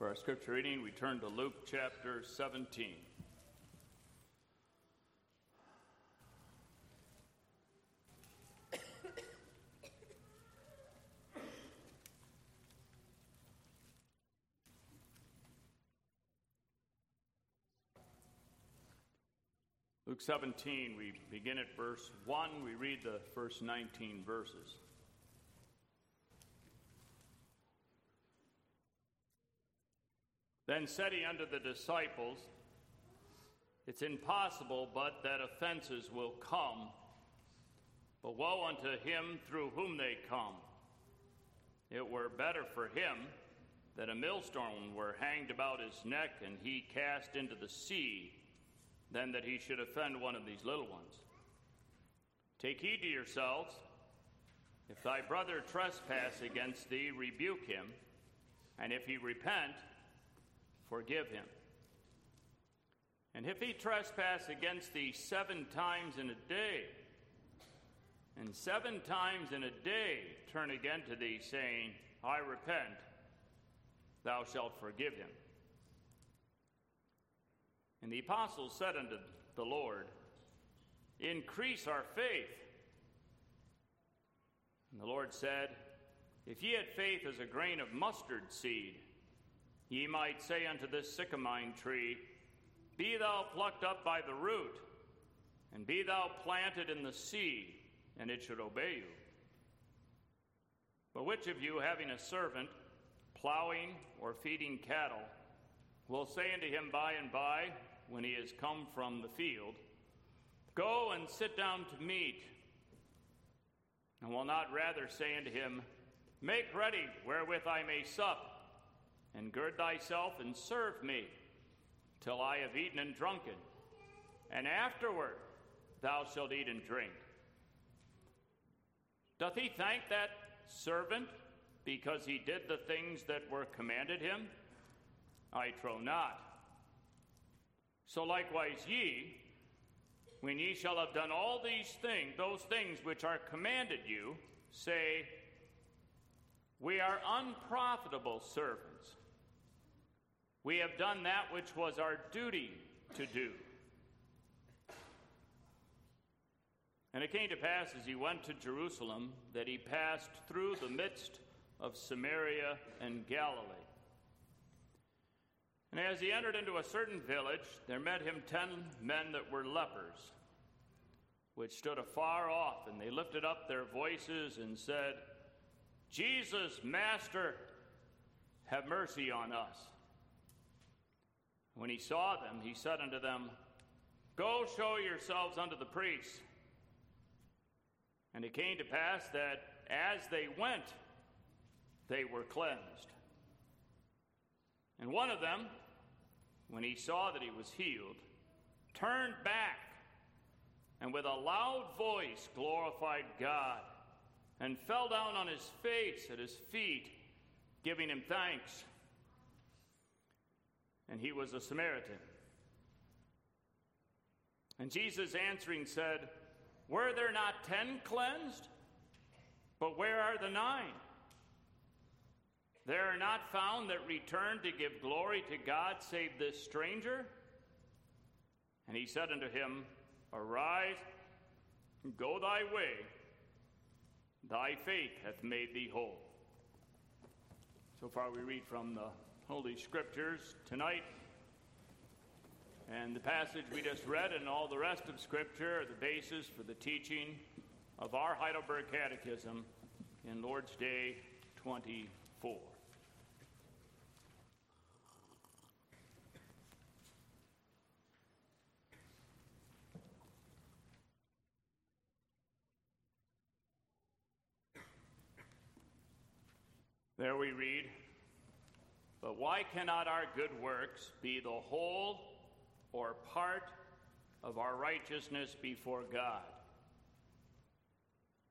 For our scripture reading, we turn to Luke chapter 17. Luke 17, we begin at verse 1. We read the first 19 verses. Then said he unto the disciples, It's impossible but that offenses will come, but woe unto him through whom they come. It were better for him that a millstone were hanged about his neck and he cast into the sea than that he should offend one of these little ones. Take heed to yourselves. If thy brother trespass against thee, rebuke him, and if he repent, forgive him. And if he trespass against thee seven times in a day, and seven times in a day turn again to thee, saying, I repent, thou shalt forgive him. And the apostles said unto the Lord, Increase our faith. And the Lord said, If ye had faith as a grain of mustard seed, Ye might say unto this sycamine tree, Be thou plucked up by the root, and be thou planted in the sea, and it should obey you. But which of you, having a servant, plowing or feeding cattle, will say unto him by and by, when he is come from the field, Go and sit down to meat, and will not rather say unto him, Make ready wherewith I may sup? And gird thyself and serve me till I have eaten and drunken, and afterward thou shalt eat and drink. Doth he thank that servant because he did the things that were commanded him? I trow not. So likewise ye, when ye shall have done all these things, those things which are commanded you, say, We are unprofitable servants. We have done that which was our duty to do. And it came to pass as he went to Jerusalem that he passed through the midst of Samaria and Galilee. And as he entered into a certain village, there met him ten men that were lepers, which stood afar off, and they lifted up their voices and said, Jesus, Master, have mercy on us. When he saw them, he said unto them, Go show yourselves unto the priests. And it came to pass that as they went, they were cleansed. And one of them, when he saw that he was healed, turned back and with a loud voice glorified God and fell down on his face at his feet, giving him thanks and he was a Samaritan. And Jesus answering said, Were there not ten cleansed? But where are the nine? There are not found that return to give glory to God save this stranger? And he said unto him, Arise, go thy way, thy faith hath made thee whole. So far, we read from the Holy Scriptures tonight. And the passage we just read and all the rest of Scripture are the basis for the teaching of our Heidelberg Catechism in Lord's Day 24. There we read, but why cannot our good works be the whole or part of our righteousness before God?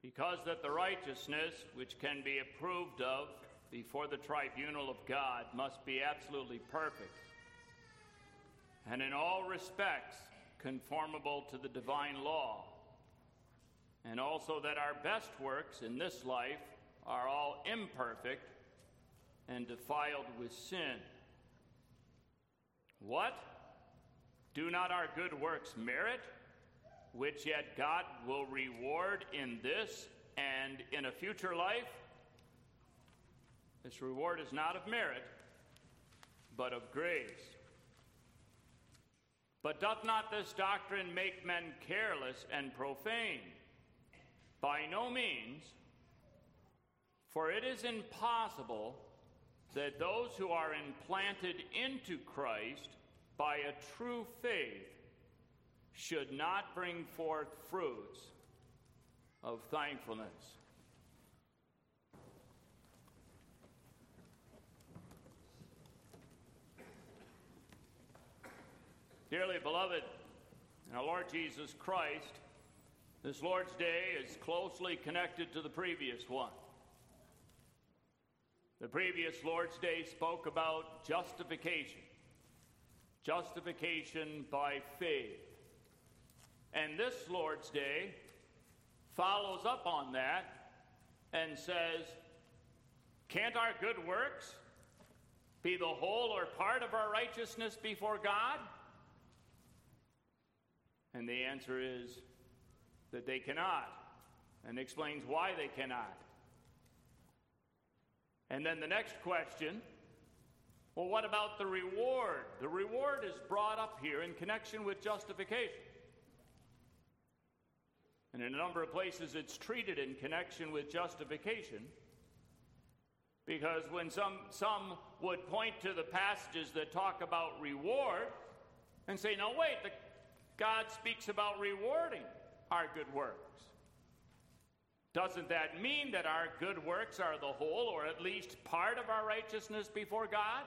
Because that the righteousness which can be approved of before the tribunal of God must be absolutely perfect and in all respects conformable to the divine law, and also that our best works in this life are all imperfect and defiled with sin, What? Do not our good works merit, which yet God will reward in this and in a future life? This reward is not of merit, but of grace. But doth not this doctrine make men careless and profane? By no means, for it is impossible that those who are implanted into Christ by a true faith should not bring forth fruits of thankfulness. Dearly beloved, our Lord Jesus Christ, this Lord's Day is closely connected to the previous one. The previous Lord's Day spoke about justification, justification by faith. And this Lord's Day follows up on that and says, Can't our good works be the whole or part of our righteousness before God? And the answer is that they cannot, and explains why they cannot. And then the next question well, what about the reward? The reward is brought up here in connection with justification. And in a number of places, it's treated in connection with justification. Because when some, some would point to the passages that talk about reward and say, no, wait, the, God speaks about rewarding our good works. Doesn't that mean that our good works are the whole or at least part of our righteousness before God?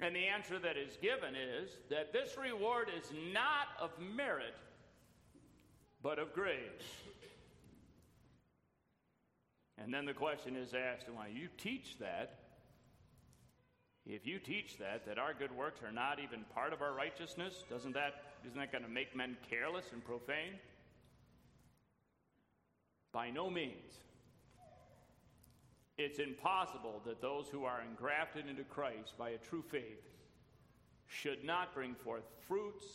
And the answer that is given is that this reward is not of merit, but of grace. And then the question is asked, why you teach that? If you teach that, that our good works are not even part of our righteousness, doesn't that, isn't that going to make men careless and profane? By no means. It's impossible that those who are engrafted into Christ by a true faith should not bring forth fruits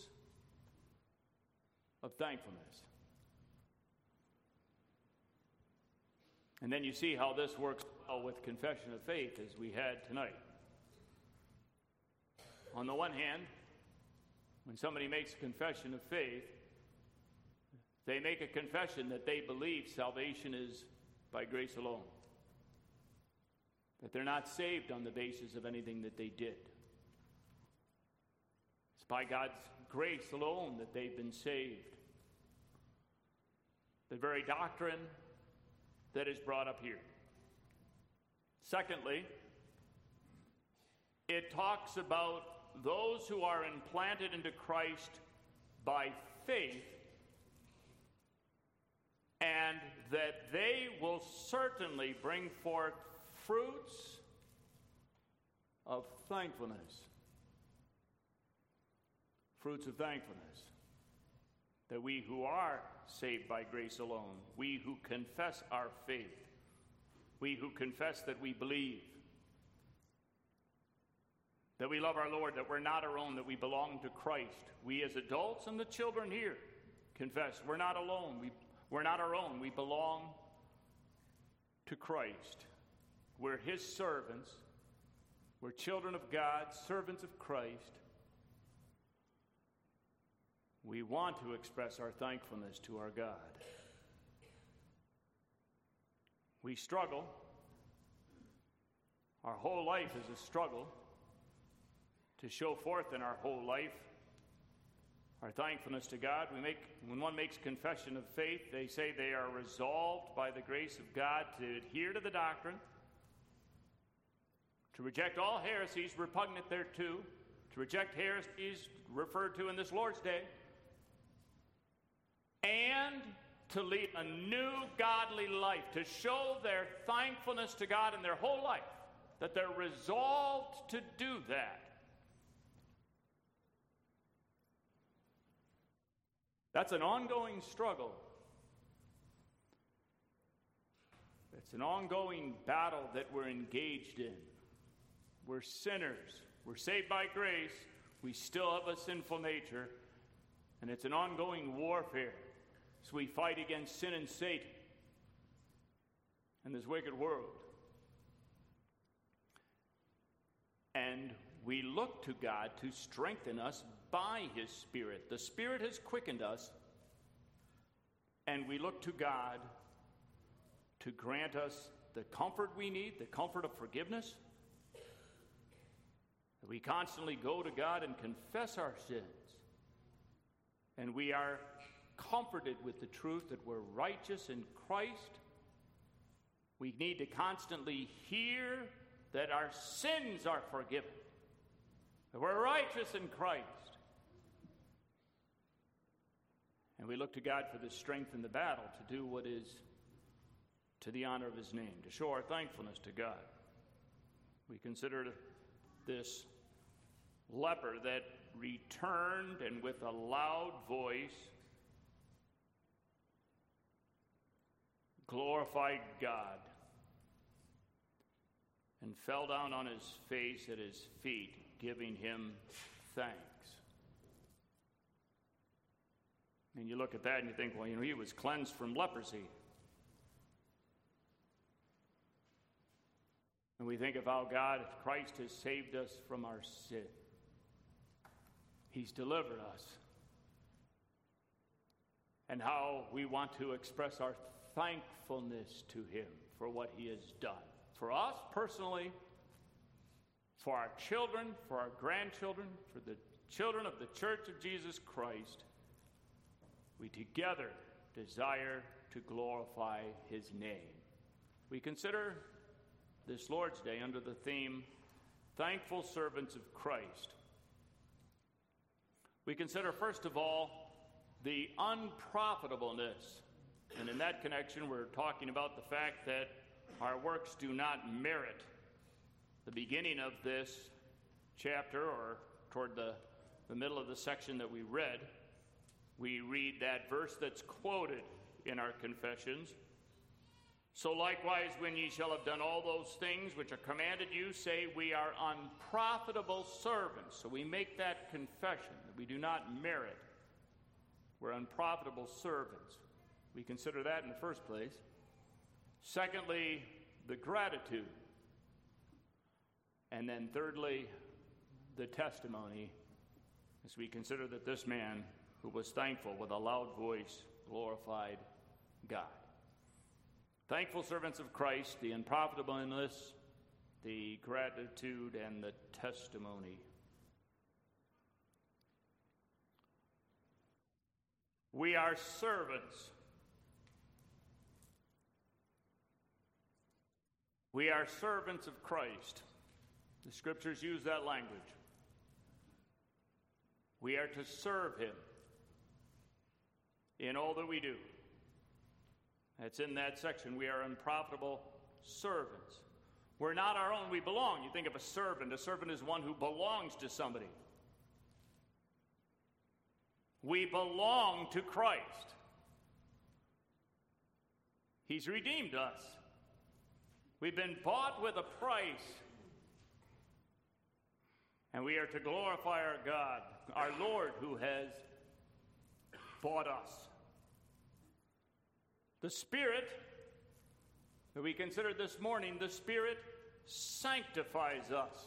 of thankfulness. And then you see how this works well with confession of faith as we had tonight. On the one hand, when somebody makes a confession of faith, they make a confession that they believe salvation is by grace alone, that they're not saved on the basis of anything that they did. It's by God's grace alone that they've been saved. The very doctrine that is brought up here. Secondly, it talks about those who are implanted into Christ by faith and that they will certainly bring forth fruits of thankfulness. Fruits of thankfulness. That we who are saved by grace alone, we who confess our faith, we who confess that we believe, that we love our Lord, that we're not our own, that we belong to Christ. We as adults and the children here confess we're not alone. We, we're not our own. We belong to Christ. We're His servants. We're children of God, servants of Christ. We want to express our thankfulness to our God. We struggle. Our whole life is a struggle to show forth in our whole life our thankfulness to God. We make, when one makes confession of faith, they say they are resolved by the grace of God to adhere to the doctrine, to reject all heresies repugnant thereto, to reject heresies referred to in this Lord's Day, and to lead a new godly life, to show their thankfulness to God in their whole life, that they're resolved to do that. That's an ongoing struggle. It's an ongoing battle that we're engaged in. We're sinners. We're saved by grace. We still have a sinful nature, and it's an ongoing warfare as we fight against sin and Satan and this wicked world. And we look to God to strengthen us by His Spirit. The Spirit has quickened us, and we look to God to grant us the comfort we need, the comfort of forgiveness. We constantly go to God and confess our sins. And we are comforted with the truth that we're righteous in Christ. We need to constantly hear that our sins are forgiven, that we're righteous in Christ. And we look to God for the strength in the battle to do what is to the honor of His name, to show our thankfulness to God. We consider this leper that returned and with a loud voice glorified God and fell down on his face at his feet, giving him thanks. And you look at that and you think, well, you know, he was cleansed from leprosy. And we think of how God, Christ, has saved us from our sin. He's delivered us. And how we want to express our thankfulness to Him for what He has done for us personally, for our children, for our grandchildren, for the children of the Church of Jesus Christ, we together desire to glorify his name. We consider this Lord's Day under the theme Thankful Servants of Christ. We consider, first of all, the unprofitableness. And in that connection, we're talking about the fact that our works do not merit. The beginning of this chapter, or toward the, the middle of the section that we read, we read that verse that's quoted in our confessions. So likewise, when ye shall have done all those things which are commanded you, say, We are unprofitable servants. So we make that confession that we do not merit. We're unprofitable servants. We consider that in the first place. Secondly, the gratitude. And then thirdly, the testimony as we consider that this man who was thankful with a loud voice glorified God. Thankful servants of Christ, the unprofitableness, the gratitude, and the testimony. We are servants We are servants of Christ. The scriptures use that language. We are to serve him in all that we do. That's in that section. We are unprofitable servants. We're not our own, we belong. You think of a servant, a servant is one who belongs to somebody. We belong to Christ. He's redeemed us. We've been bought with a price. And we are to glorify our God, our Lord, who has bought us. The Spirit that we considered this morning, the Spirit sanctifies us.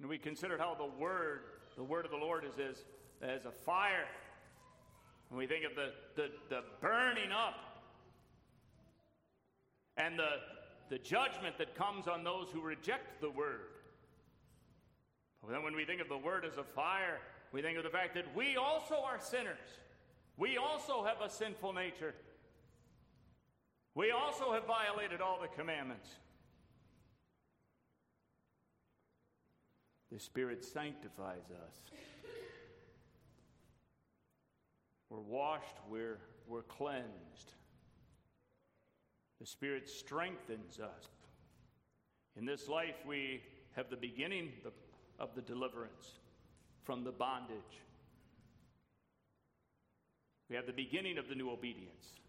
And we considered how the Word, the Word of the Lord, is as, as a fire. And we think of the, the, the burning up and the, the judgment that comes on those who reject the word. But then when we think of the word as a fire, we think of the fact that we also are sinners. We also have a sinful nature. We also have violated all the commandments. The Spirit sanctifies us. We're washed, we're, we're cleansed. The Spirit strengthens us. In this life, we have the beginning of the deliverance from the bondage. We have the beginning of the new obedience.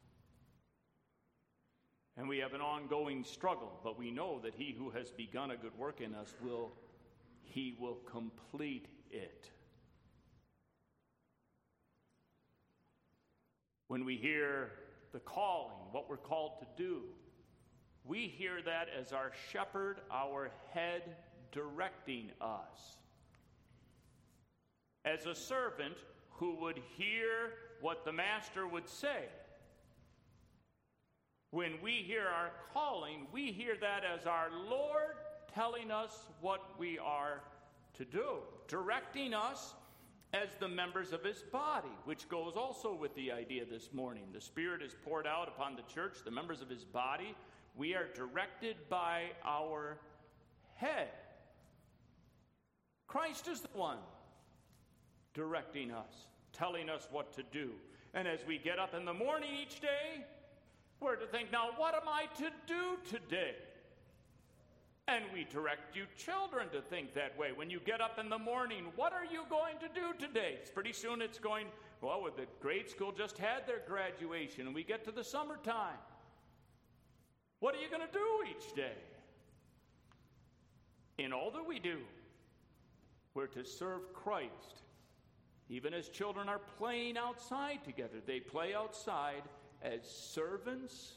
And we have an ongoing struggle, but we know that he who has begun a good work in us will he will complete it. When we hear the calling, what we're called to do, we hear that as our shepherd, our head, directing us. As a servant who would hear what the master would say. When we hear our calling, we hear that as our Lord telling us what we are to do, directing us as the members of his body, which goes also with the idea this morning. The Spirit is poured out upon the church, the members of his body. We are directed by our head. Christ is the one directing us, telling us what to do. And as we get up in the morning each day, we're to think, now, what am I to do today? And we direct you children to think that way. When you get up in the morning, what are you going to do today? It's pretty soon it's going, well, the grade school just had their graduation, and we get to the summertime. What are you going to do each day? In all that we do, we're to serve Christ. Even as children are playing outside together, they play outside as servants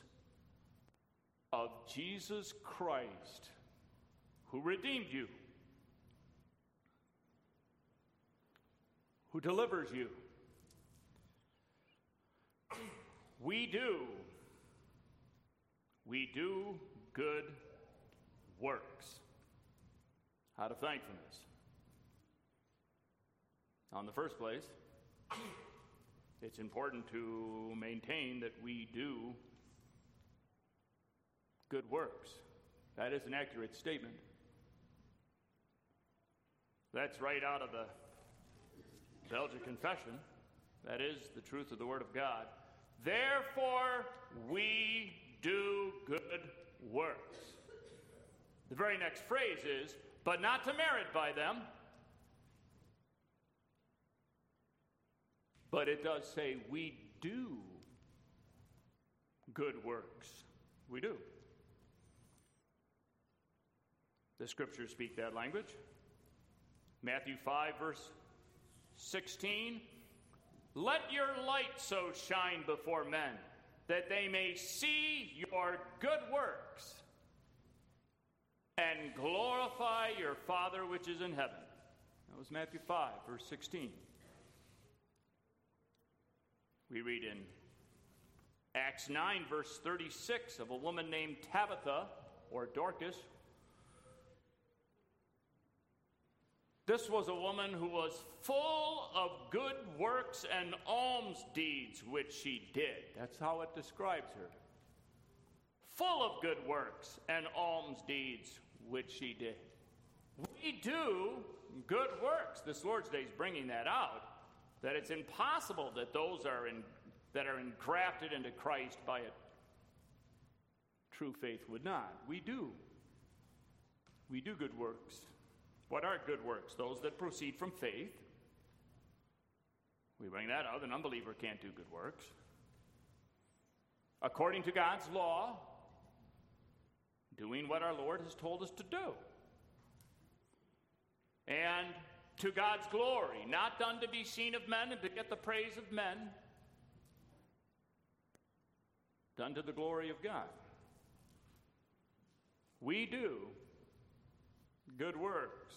of Jesus Christ who redeemed you, who delivers you. We do, we do good works out of thankfulness. On the first place, it's important to maintain that we do good works. That is an accurate statement. That's right out of the Belgian Confession. That is the truth of the Word of God. Therefore, we do good works. The very next phrase is, but not to merit by them. But it does say, we do good works. We do. The scriptures speak that language. Matthew 5, verse 16. Let your light so shine before men that they may see your good works and glorify your Father which is in heaven. That was Matthew 5, verse 16. We read in Acts 9, verse 36, of a woman named Tabitha or Dorcas This was a woman who was full of good works and alms deeds which she did. That's how it describes her. Full of good works and alms deeds which she did. We do good works. This Lord's Day is bringing that out. That it's impossible that those are in, that are engrafted into Christ by a true faith would not. We do. We do good works. What are good works? Those that proceed from faith. We bring that out. An unbeliever can't do good works. According to God's law, doing what our Lord has told us to do. And to God's glory, not done to be seen of men and to get the praise of men, done to the glory of God. We do good works.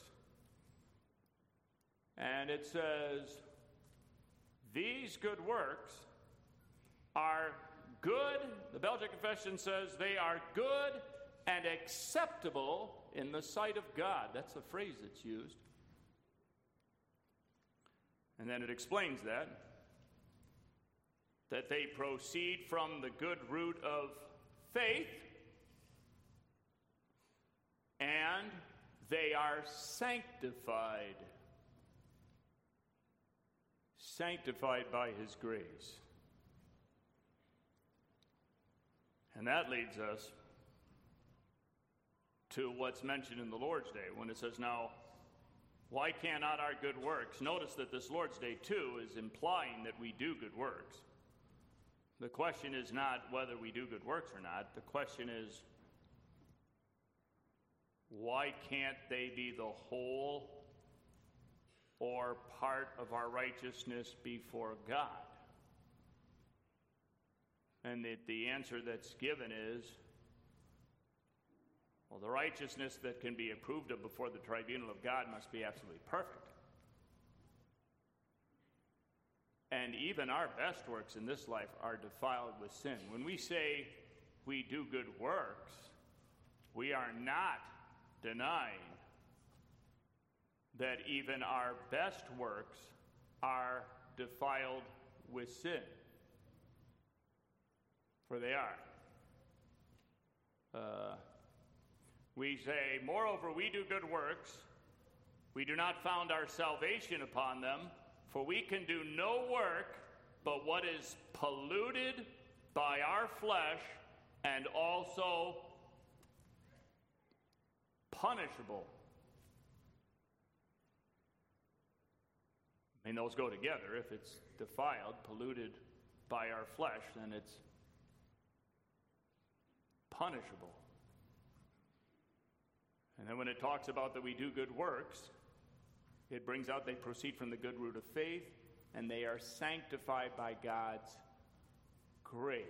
And it says, These good works are good. The Belgic Confession says they are good and acceptable in the sight of God. That's a phrase that's used. And then it explains that that they proceed from the good root of faith and they are sanctified. Sanctified by His grace. And that leads us to what's mentioned in the Lord's Day when it says, Now, why cannot our good works? Notice that this Lord's Day, too, is implying that we do good works. The question is not whether we do good works or not. The question is, why can't they be the whole or part of our righteousness before God? And the, the answer that's given is well, the righteousness that can be approved of before the tribunal of God must be absolutely perfect. And even our best works in this life are defiled with sin. When we say we do good works, we are not denying that even our best works are defiled with sin. For they are. Uh, we say, Moreover, we do good works. We do not found our salvation upon them, for we can do no work but what is polluted by our flesh and also punishable. I mean, those go together. If it's defiled, polluted by our flesh, then it's punishable. And then when it talks about that we do good works, it brings out they proceed from the good root of faith and they are sanctified by God's grace.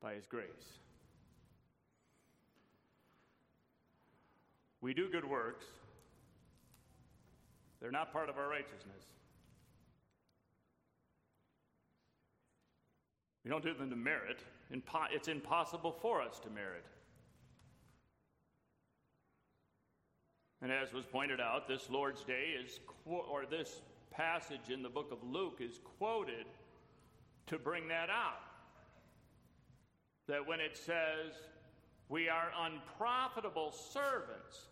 By His grace. We do good works, they're not part of our righteousness. We don't do them to merit. It's impossible for us to merit. And as was pointed out, this Lord's Day is, or this passage in the book of Luke is quoted to bring that out. That when it says, we are unprofitable servants,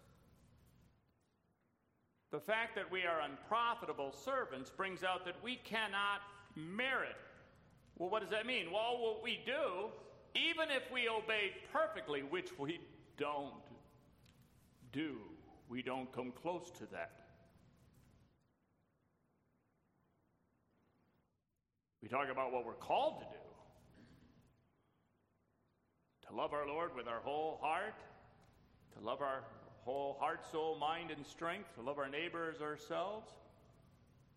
the fact that we are unprofitable servants brings out that we cannot merit. Well, what does that mean? Well, what we do, even if we obey perfectly, which we don't do, we don't come close to that. We talk about what we're called to do to love our Lord with our whole heart, to love our whole heart, soul, mind, and strength, to love our neighbors ourselves.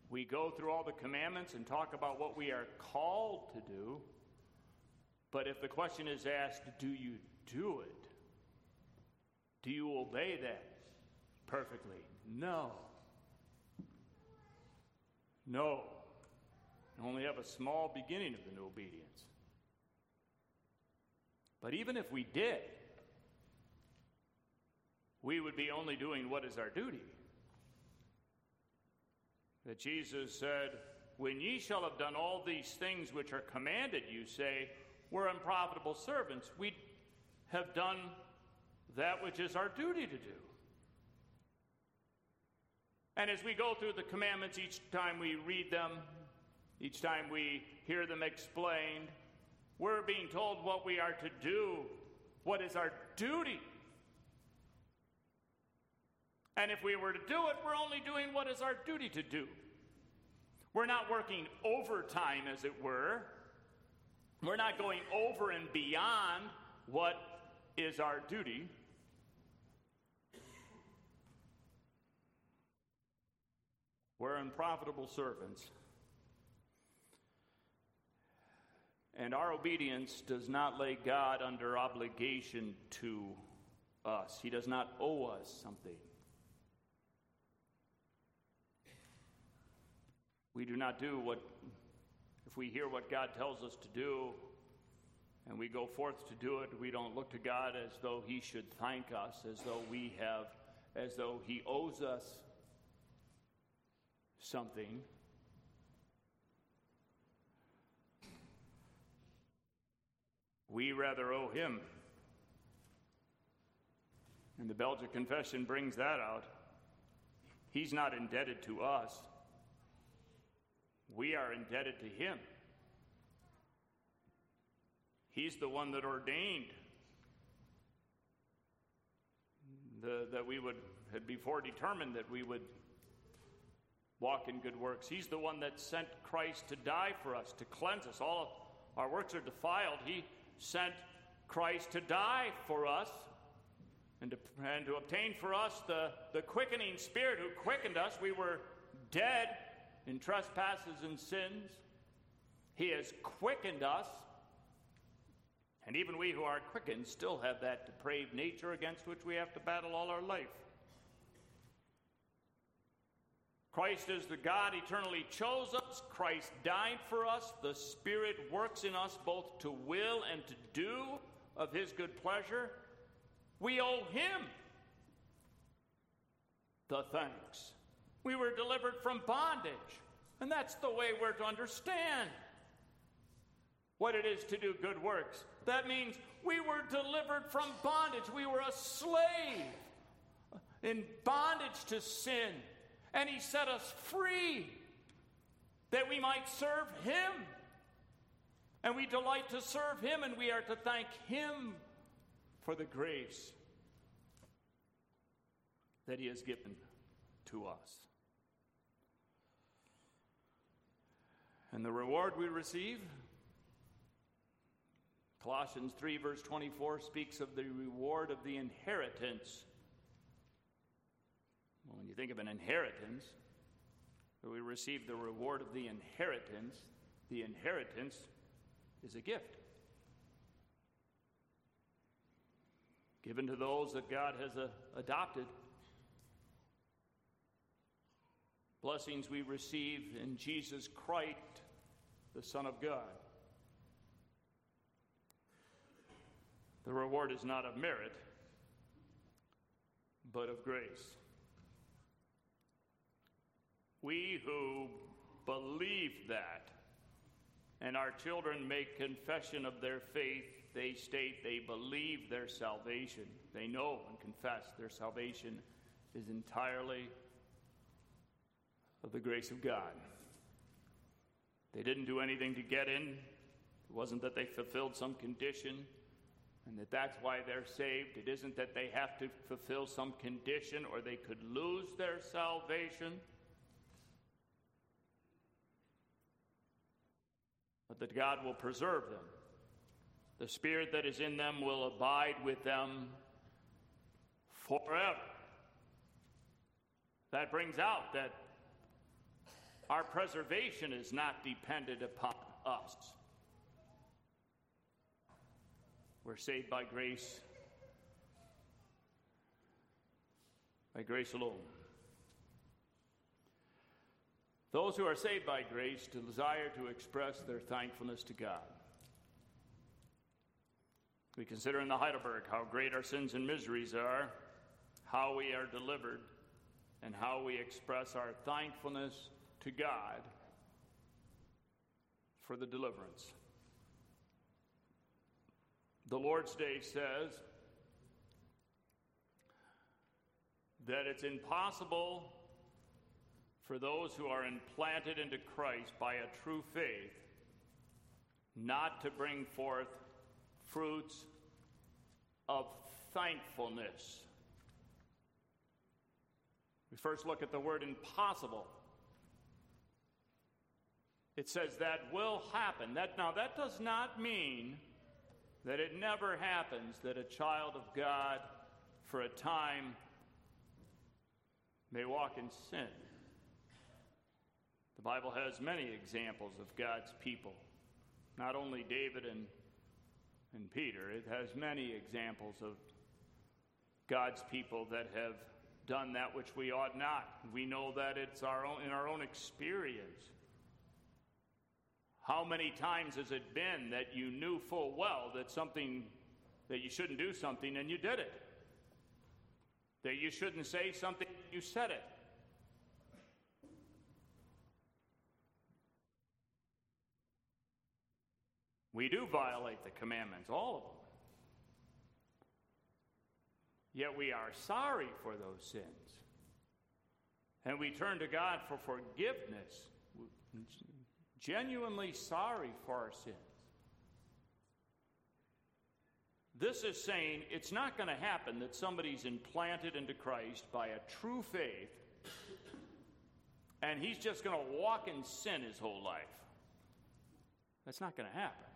We go through all the commandments and talk about what we are called to do. But if the question is asked, do you do it? Do you obey that? Perfectly. No. No. You only have a small beginning of the new obedience. But even if we did, we would be only doing what is our duty. That Jesus said, When ye shall have done all these things which are commanded you, say, We're unprofitable servants. We have done that which is our duty to do. And as we go through the commandments, each time we read them, each time we hear them explained, we're being told what we are to do, what is our duty. And if we were to do it, we're only doing what is our duty to do. We're not working overtime, as it were. We're not going over and beyond what is our duty. We're unprofitable servants. And our obedience does not lay God under obligation to us, He does not owe us something. We do not do what, if we hear what God tells us to do and we go forth to do it, we don't look to God as though He should thank us, as though we have, as though He owes us something. We rather owe him. And the Belgian Confession brings that out. He's not indebted to us, we are indebted to him. He's the one that ordained the, that we would, had before determined that we would walk in good works. He's the one that sent Christ to die for us, to cleanse us. All our works are defiled. He sent Christ to die for us and to, and to obtain for us the, the quickening spirit who quickened us. We were dead in trespasses and sins. He has quickened us. And even we who are quickened still have that depraved nature against which we have to battle all our life. Christ is the God eternally chose us. Christ died for us. The Spirit works in us both to will and to do of His good pleasure. We owe Him the thanks. We were delivered from bondage. And that's the way we're to understand what it is to do good works. That means we were delivered from bondage. We were a slave in bondage to sin and he set us free that we might serve him. And we delight to serve him, and we are to thank him for the grace that he has given to us. And the reward we receive, Colossians 3, verse 24, speaks of the reward of the inheritance well, when you think of an inheritance, we receive the reward of the inheritance. The inheritance is a gift given to those that God has uh, adopted. Blessings we receive in Jesus Christ, the Son of God. The reward is not of merit, but of grace. We who believe that, and our children make confession of their faith, they state they believe their salvation. They know and confess their salvation is entirely of the grace of God. They didn't do anything to get in. It wasn't that they fulfilled some condition and that that's why they're saved. It isn't that they have to fulfill some condition or they could lose their salvation. But that God will preserve them. The Spirit that is in them will abide with them forever. That brings out that our preservation is not dependent upon us. We're saved by grace, by grace alone. Those who are saved by grace desire to express their thankfulness to God. We consider in the Heidelberg how great our sins and miseries are, how we are delivered, and how we express our thankfulness to God for the deliverance. The Lord's Day says that it's impossible for those who are implanted into Christ by a true faith, not to bring forth fruits of thankfulness. We first look at the word impossible. It says that will happen. That now that does not mean that it never happens that a child of God for a time may walk in sin. The Bible has many examples of God's people, not only David and, and Peter, it has many examples of God's people that have done that which we ought not. We know that it's our own, in our own experience. How many times has it been that you knew full well that something that you shouldn't do something and you did it? That you shouldn't say something, you said it. We do violate the commandments, all of them. Yet we are sorry for those sins. And we turn to God for forgiveness, genuinely sorry for our sins. This is saying it's not going to happen that somebody's implanted into Christ by a true faith and he's just going to walk in sin his whole life. That's not going to happen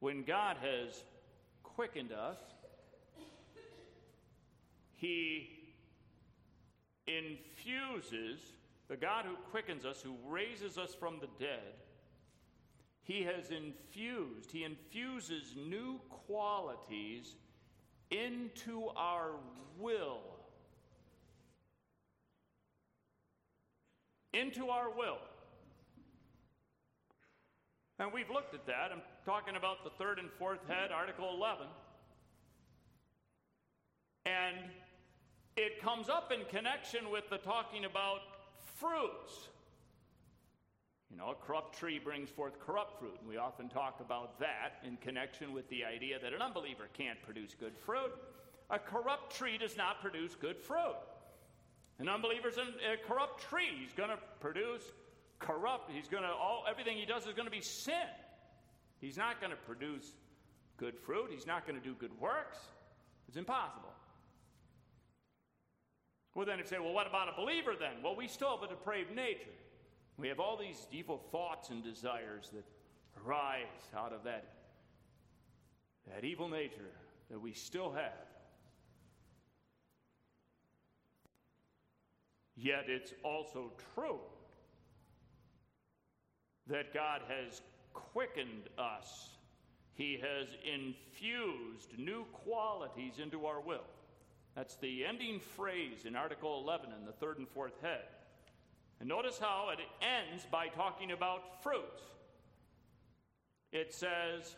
when God has quickened us, He infuses, the God who quickens us, who raises us from the dead, He has infused, He infuses new qualities into our will. Into our will. And we've looked at that. I'm talking about the third and fourth head, Article 11. And it comes up in connection with the talking about fruits. You know, a corrupt tree brings forth corrupt fruit. And we often talk about that in connection with the idea that an unbeliever can't produce good fruit. A corrupt tree does not produce good fruit. An unbeliever's a corrupt tree. He's going to produce corrupt. He's going to all everything he does is going to be sin. He's not going to produce good fruit. He's not going to do good works. It's impossible. Well, then, if you say, well, what about a believer then? Well, we still have a depraved nature. We have all these evil thoughts and desires that arise out of that, that evil nature that we still have. Yet it's also true that God has quickened us, He has infused new qualities into our will. That's the ending phrase in Article 11 in the third and fourth head. And notice how it ends by talking about fruits. It says,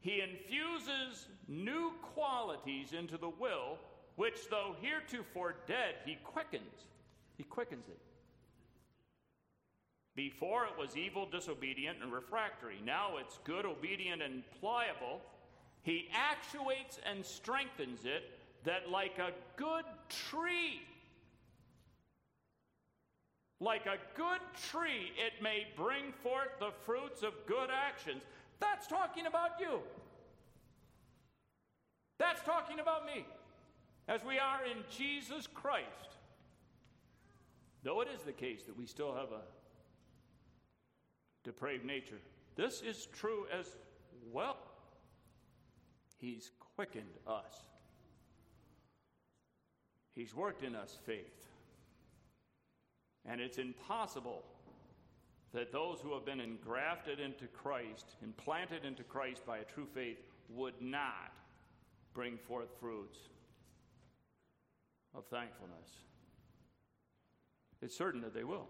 He infuses new qualities into the will, which though heretofore dead, He quickens. He quickens it. Before it was evil, disobedient, and refractory. Now it's good, obedient, and pliable. He actuates and strengthens it that, like a good tree, like a good tree, it may bring forth the fruits of good actions. That's talking about you. That's talking about me. As we are in Jesus Christ. Though it is the case that we still have a depraved nature, this is true as well. He's quickened us, He's worked in us faith. And it's impossible that those who have been engrafted into Christ, implanted into Christ by a true faith, would not bring forth fruits of thankfulness. It's certain that they will.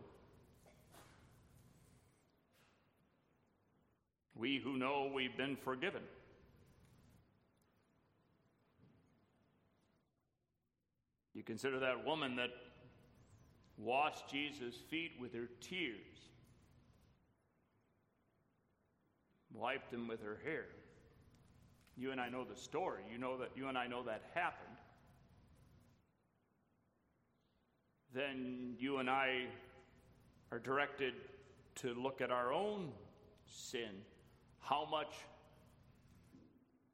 We who know we've been forgiven. You consider that woman that washed Jesus' feet with her tears, wiped them with her hair. You and I know the story. You know that you and I know that happened. Then you and I are directed to look at our own sin. How much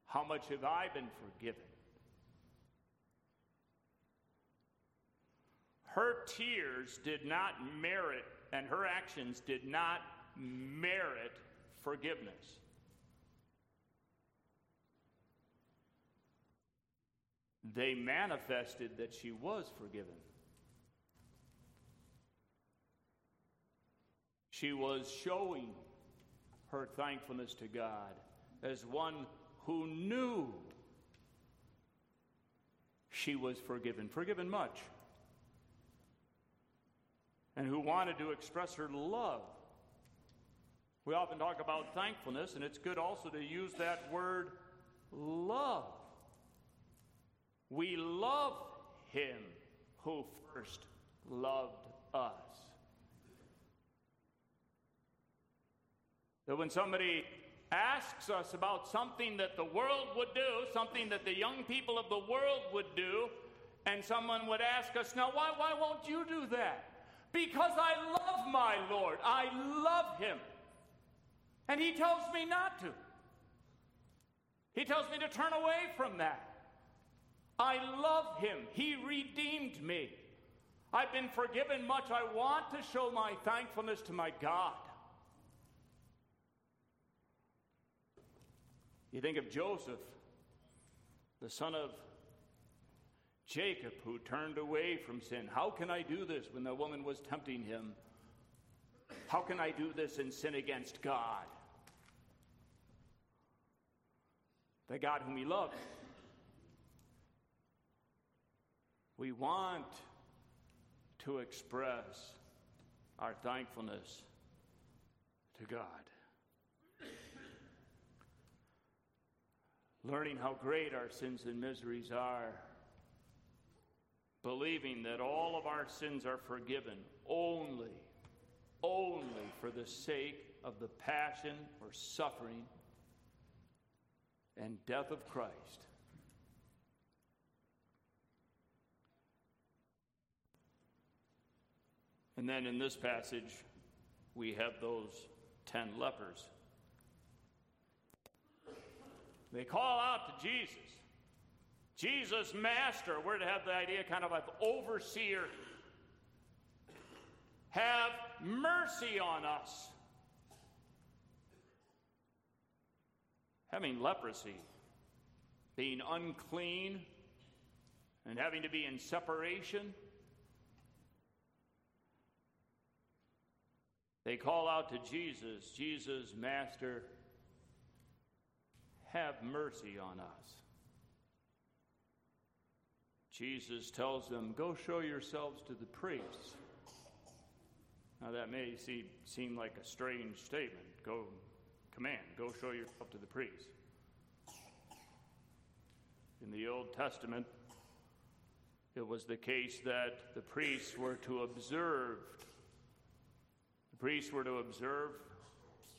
how much have I been forgiven? Her tears did not merit, and her actions did not merit forgiveness. They manifested that she was forgiven. She was showing her thankfulness to God as one who knew she was forgiven, forgiven much and who wanted to express her love. We often talk about thankfulness, and it's good also to use that word love. We love him who first loved us. That when somebody asks us about something that the world would do, something that the young people of the world would do, and someone would ask us, Now, why, why won't you do that? because I love my Lord. I love him. And he tells me not to. He tells me to turn away from that. I love him. He redeemed me. I've been forgiven much. I want to show my thankfulness to my God. You think of Joseph the son of Jacob, who turned away from sin. How can I do this when the woman was tempting him? How can I do this and sin against God? The God whom he loved. We want to express our thankfulness to God. Learning how great our sins and miseries are. Believing that all of our sins are forgiven only, only for the sake of the passion or suffering and death of Christ. And then in this passage, we have those ten lepers. They call out to Jesus. Jesus, Master, we're to have the idea kind of of overseer. Have mercy on us. Having leprosy, being unclean, and having to be in separation They call out to Jesus, Jesus, Master, have mercy on us. Jesus tells them, Go show yourselves to the priests. Now, that may see, seem like a strange statement. Go, command, go show yourself to the priests. In the Old Testament, it was the case that the priests were to observe the Priests were to observe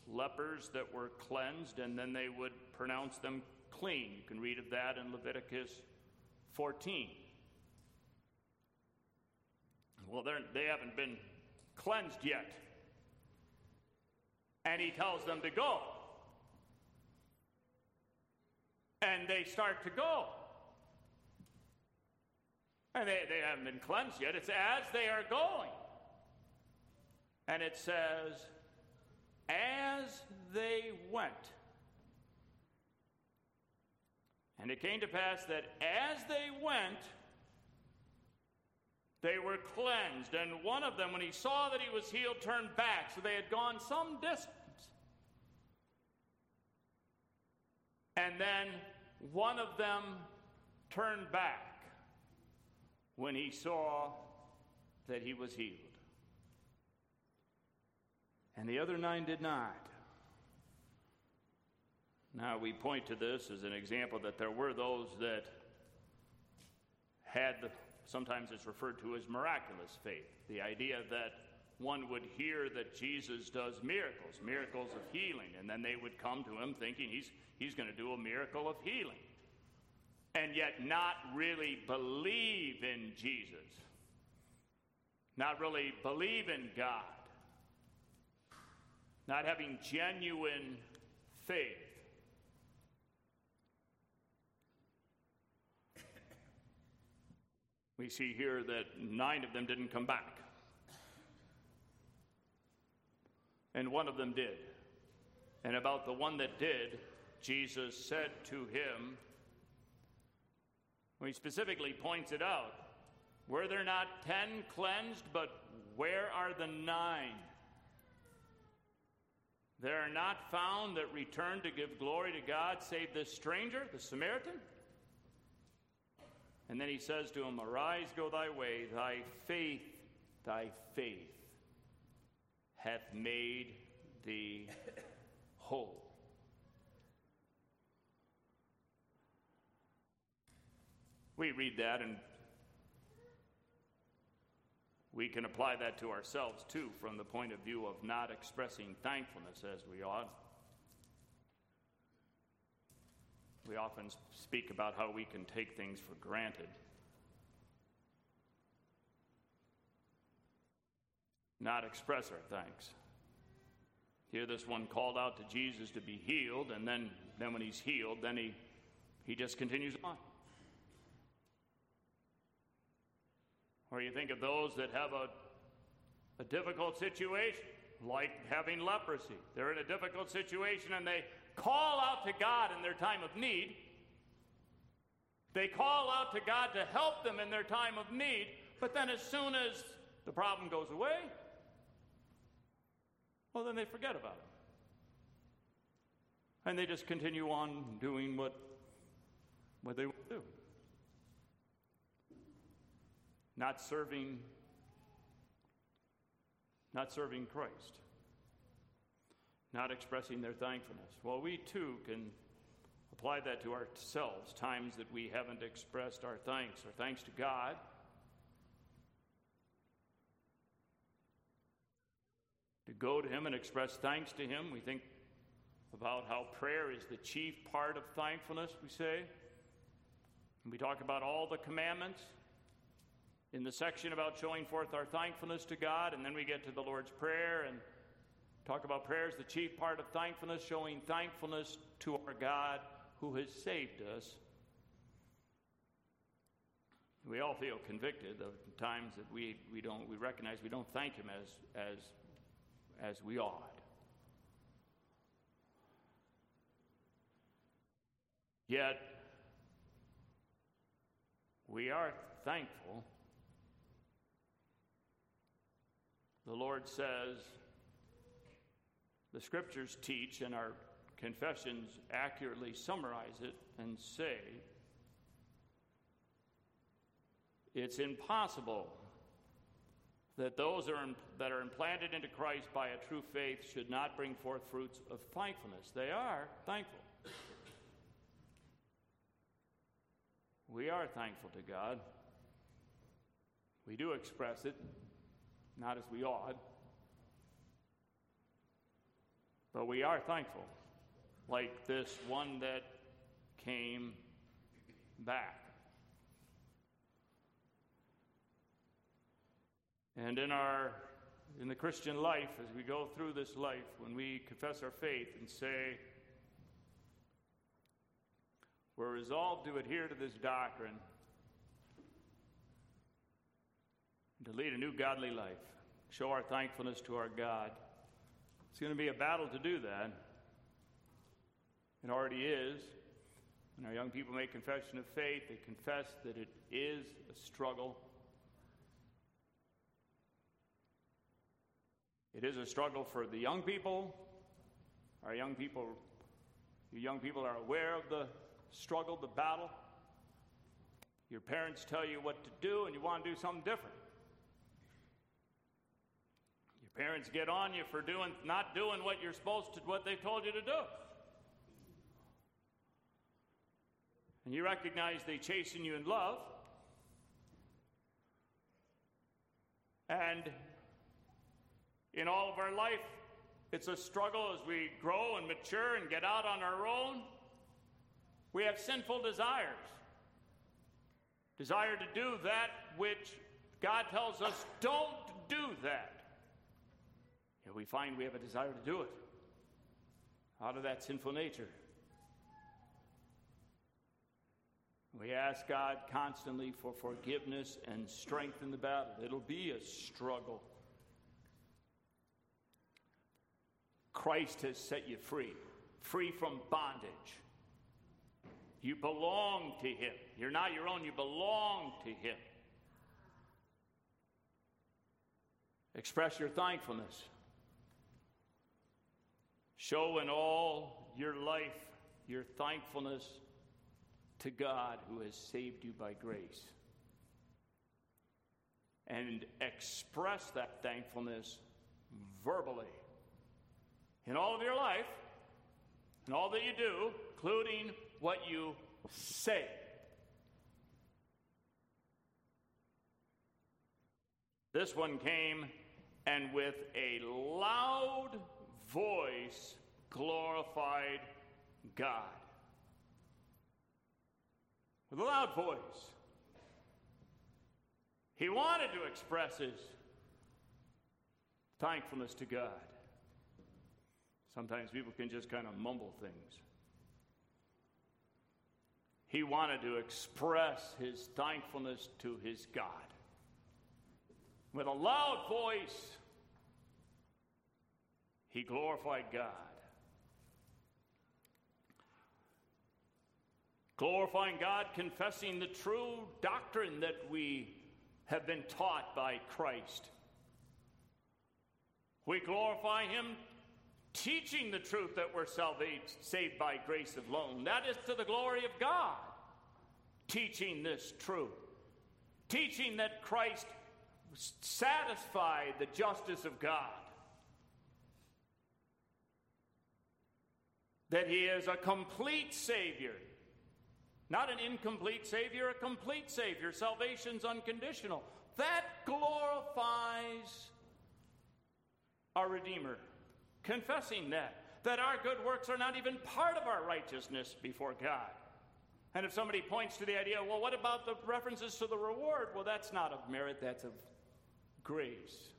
lepers that were cleansed, and then they would pronounce them clean. You can read of that in Leviticus 14. Well, they haven't been cleansed yet. And he tells them to go. And they start to go. And they, they haven't been cleansed yet. It's as they are going. And it says, as they went. And it came to pass that as they went, they were cleansed. And one of them, when he saw that he was healed, turned back. So they had gone some distance. And then one of them turned back when he saw that he was healed and the other nine did not. Now, we point to this as an example that there were those that had, sometimes it's referred to as miraculous faith. The idea that one would hear that Jesus does miracles, miracles of healing, and then they would come to him thinking he's, he's going to do a miracle of healing, and yet not really believe in Jesus, not really believe in God not having genuine faith. We see here that nine of them didn't come back. And one of them did. And about the one that did, Jesus said to him, well, he specifically points it out, were there not ten cleansed, but where are the nine? There are not found that return to give glory to God save this stranger, the Samaritan. And then he says to him, Arise, go thy way, thy faith, thy faith hath made thee whole. We read that and we can apply that to ourselves too from the point of view of not expressing thankfulness as we ought. We often speak about how we can take things for granted. Not express our thanks. Here, this one called out to Jesus to be healed, and then, then when he's healed, then he, he just continues on. Or you think of those that have a, a difficult situation, like having leprosy. They're in a difficult situation and they call out to God in their time of need. They call out to God to help them in their time of need, but then as soon as the problem goes away, well, then they forget about it. And they just continue on doing what, what they do. Not serving, not serving Christ. Not expressing their thankfulness. Well, we too can apply that to ourselves, times that we haven't expressed our thanks, our thanks to God. To go to Him and express thanks to Him. We think about how prayer is the chief part of thankfulness, we say. And we talk about all the commandments in the section about showing forth our thankfulness to God, and then we get to the Lord's Prayer and talk about prayer as the chief part of thankfulness, showing thankfulness to our God who has saved us. We all feel convicted of times that we, we don't we recognize we don't thank him as as as we ought. Yet we are thankful. The Lord says, the scriptures teach, and our confessions accurately summarize it and say, it's impossible that those are in, that are implanted into Christ by a true faith should not bring forth fruits of thankfulness. They are thankful. We are thankful to God. We do express it, not as we ought, but we are thankful, like this one that came back. And in our in the Christian life, as we go through this life, when we confess our faith and say, we're resolved to adhere to this doctrine to lead a new godly life, show our thankfulness to our God. It's going to be a battle to do that. It already is. When our young people make confession of faith, they confess that it is a struggle. It is a struggle for the young people. Our young people, you young people are aware of the struggle, the battle. Your parents tell you what to do, and you want to do something different. Your parents get on you for doing, not doing what you're supposed to, what they told you to do. And you recognize they chasten you in love. And in all of our life, it's a struggle as we grow and mature and get out on our own. We have sinful desires. Desire to do that which God tells us don't do that. We find we have a desire to do it out of that sinful nature. We ask God constantly for forgiveness and strength in the battle. It'll be a struggle. Christ has set you free, free from bondage. You belong to Him. You're not your own, you belong to Him. Express your thankfulness. Show in all your life your thankfulness to God who has saved you by grace. And express that thankfulness verbally in all of your life, in all that you do, including what you say. This one came and with a loud voice glorified God. With a loud voice. He wanted to express his thankfulness to God. Sometimes people can just kind of mumble things. He wanted to express his thankfulness to his God. With a loud voice, he glorified God. glorifying God, confessing the true doctrine that we have been taught by Christ. We glorify Him teaching the truth that we're saved by grace alone. That is to the glory of God, teaching this truth, teaching that Christ satisfied the justice of God, that He is a complete Savior. Not an incomplete Savior, a complete Savior. Salvation's unconditional. That glorifies our Redeemer confessing that, that our good works are not even part of our righteousness before God. And if somebody points to the idea, well, what about the references to the reward? Well, that's not of merit, that's of grace.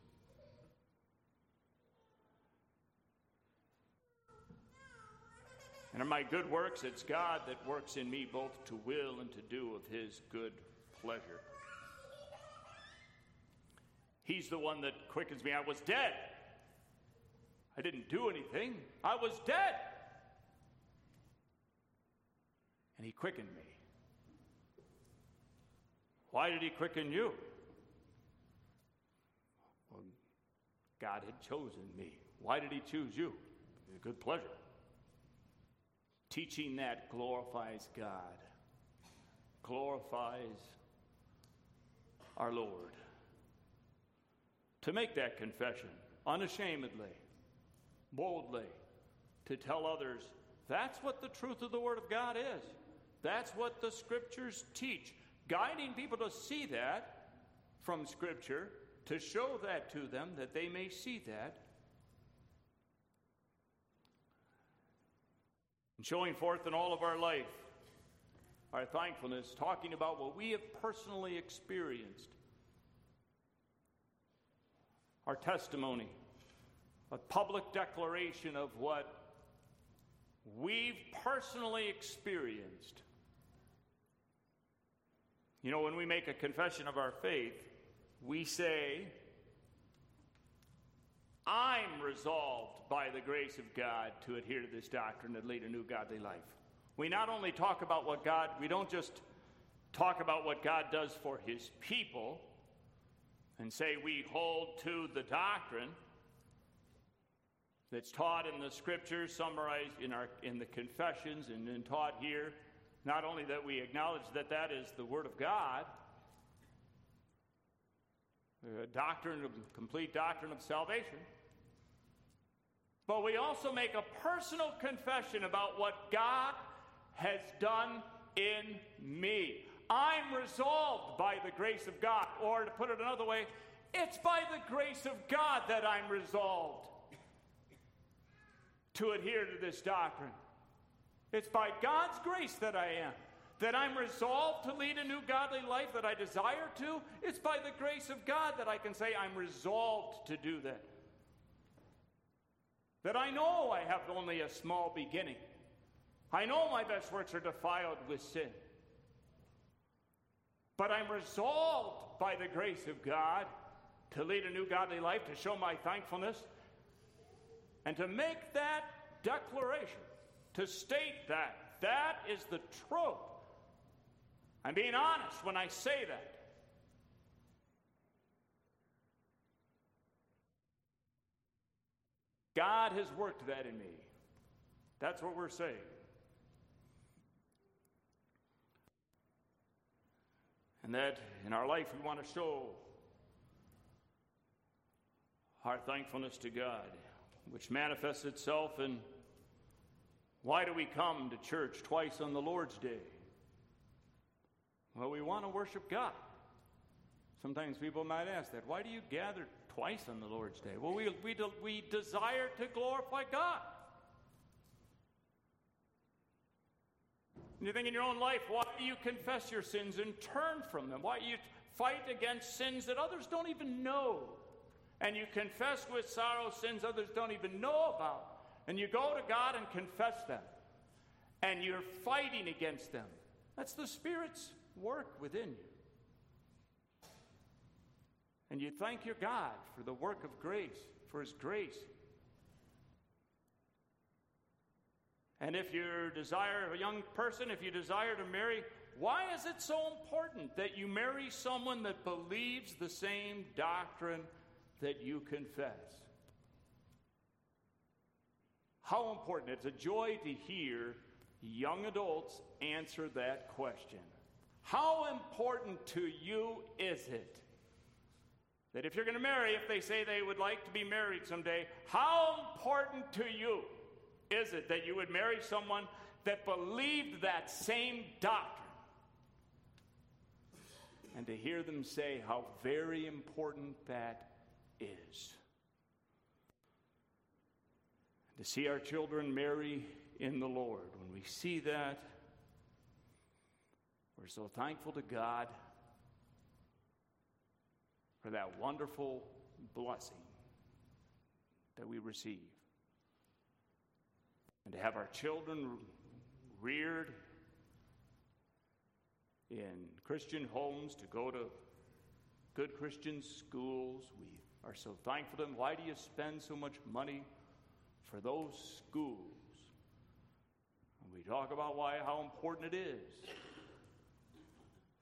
And in my good works, it's God that works in me both to will and to do of His good pleasure. He's the one that quickens me. I was dead. I didn't do anything. I was dead. And he quickened me. Why did he quicken you? Well, God had chosen me. Why did he choose you? Good pleasure. Teaching that glorifies God, glorifies our Lord. To make that confession unashamedly boldly to tell others that's what the truth of the Word of God is. That's what the Scriptures teach. Guiding people to see that from Scripture, to show that to them, that they may see that. And showing forth in all of our life our thankfulness, talking about what we have personally experienced, our testimony a public declaration of what we've personally experienced. You know, when we make a confession of our faith, we say, I'm resolved by the grace of God to adhere to this doctrine and lead a new godly life. We not only talk about what God, we don't just talk about what God does for his people and say we hold to the doctrine that's taught in the scriptures, summarized in, our, in the confessions, and then taught here. Not only that we acknowledge that that is the Word of God, doctrine of complete doctrine of salvation, but we also make a personal confession about what God has done in me. I'm resolved by the grace of God. Or to put it another way, it's by the grace of God that I'm resolved to adhere to this doctrine. It's by God's grace that I am. That I'm resolved to lead a new godly life that I desire to. It's by the grace of God that I can say I'm resolved to do that. That I know I have only a small beginning. I know my best works are defiled with sin. But I'm resolved by the grace of God to lead a new godly life, to show my thankfulness, and to make that declaration, to state that, that is the truth. I'm being honest when I say that. God has worked that in me. That's what we're saying. And that in our life we want to show our thankfulness to God which manifests itself in why do we come to church twice on the Lord's Day? Well, we want to worship God. Sometimes people might ask that. Why do you gather twice on the Lord's Day? Well, we, we, we desire to glorify God. And you think in your own life, why do you confess your sins and turn from them? Why do you fight against sins that others don't even know? and you confess with sorrow sins others don't even know about, and you go to God and confess them, and you're fighting against them. That's the Spirit's work within you. And you thank your God for the work of grace, for His grace. And if you desire a young person, if you desire to marry, why is it so important that you marry someone that believes the same doctrine that you confess? How important. It's a joy to hear young adults answer that question. How important to you is it that if you're going to marry, if they say they would like to be married someday, how important to you is it that you would marry someone that believed that same doctrine? And to hear them say how very important that is. To see our children marry in the Lord. When we see that, we're so thankful to God for that wonderful blessing that we receive. And to have our children reared in Christian homes, to go to good Christian schools. We are so thankful to them. Why do you spend so much money for those schools? And we talk about why how important it is.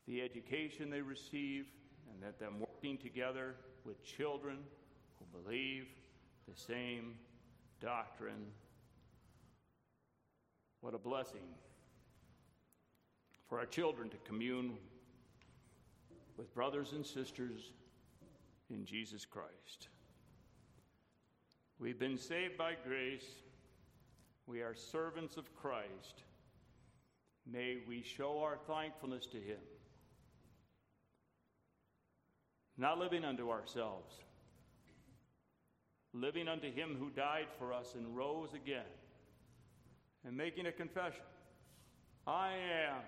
The education they receive, and that them working together with children who believe the same doctrine. What a blessing for our children to commune with brothers and sisters in Jesus Christ. We've been saved by grace. We are servants of Christ. May we show our thankfulness to Him not living unto ourselves, living unto Him who died for us and rose again, and making a confession I am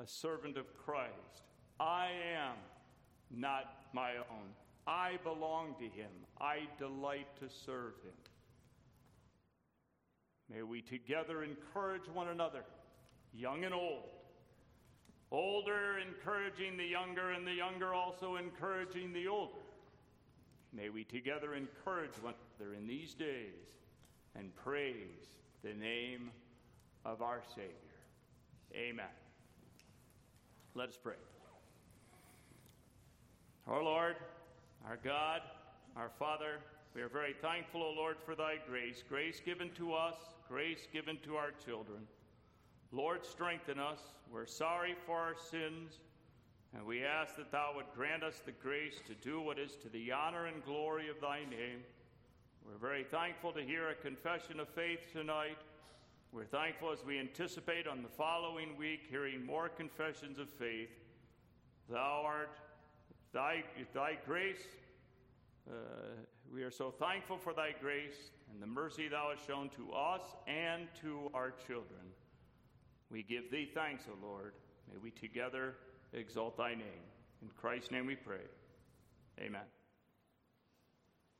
a servant of Christ. I am not my own. I belong to Him. I delight to serve Him. May we together encourage one another, young and old older encouraging the younger, and the younger also encouraging the older. May we together encourage one another in these days and praise the name of our Savior. Amen. Let us pray. Our Lord, our God, our Father, we are very thankful, O Lord, for thy grace, grace given to us, grace given to our children. Lord, strengthen us. We're sorry for our sins, and we ask that Thou would grant us the grace to do what is to the honor and glory of Thy name. We're very thankful to hear a confession of faith tonight. We're thankful as we anticipate on the following week hearing more confessions of faith. Thou art, Thy, thy grace, uh, we are so thankful for Thy grace and the mercy Thou hast shown to us and to our children. We give thee thanks, O Lord. May we together exalt thy name. In Christ's name we pray. Amen.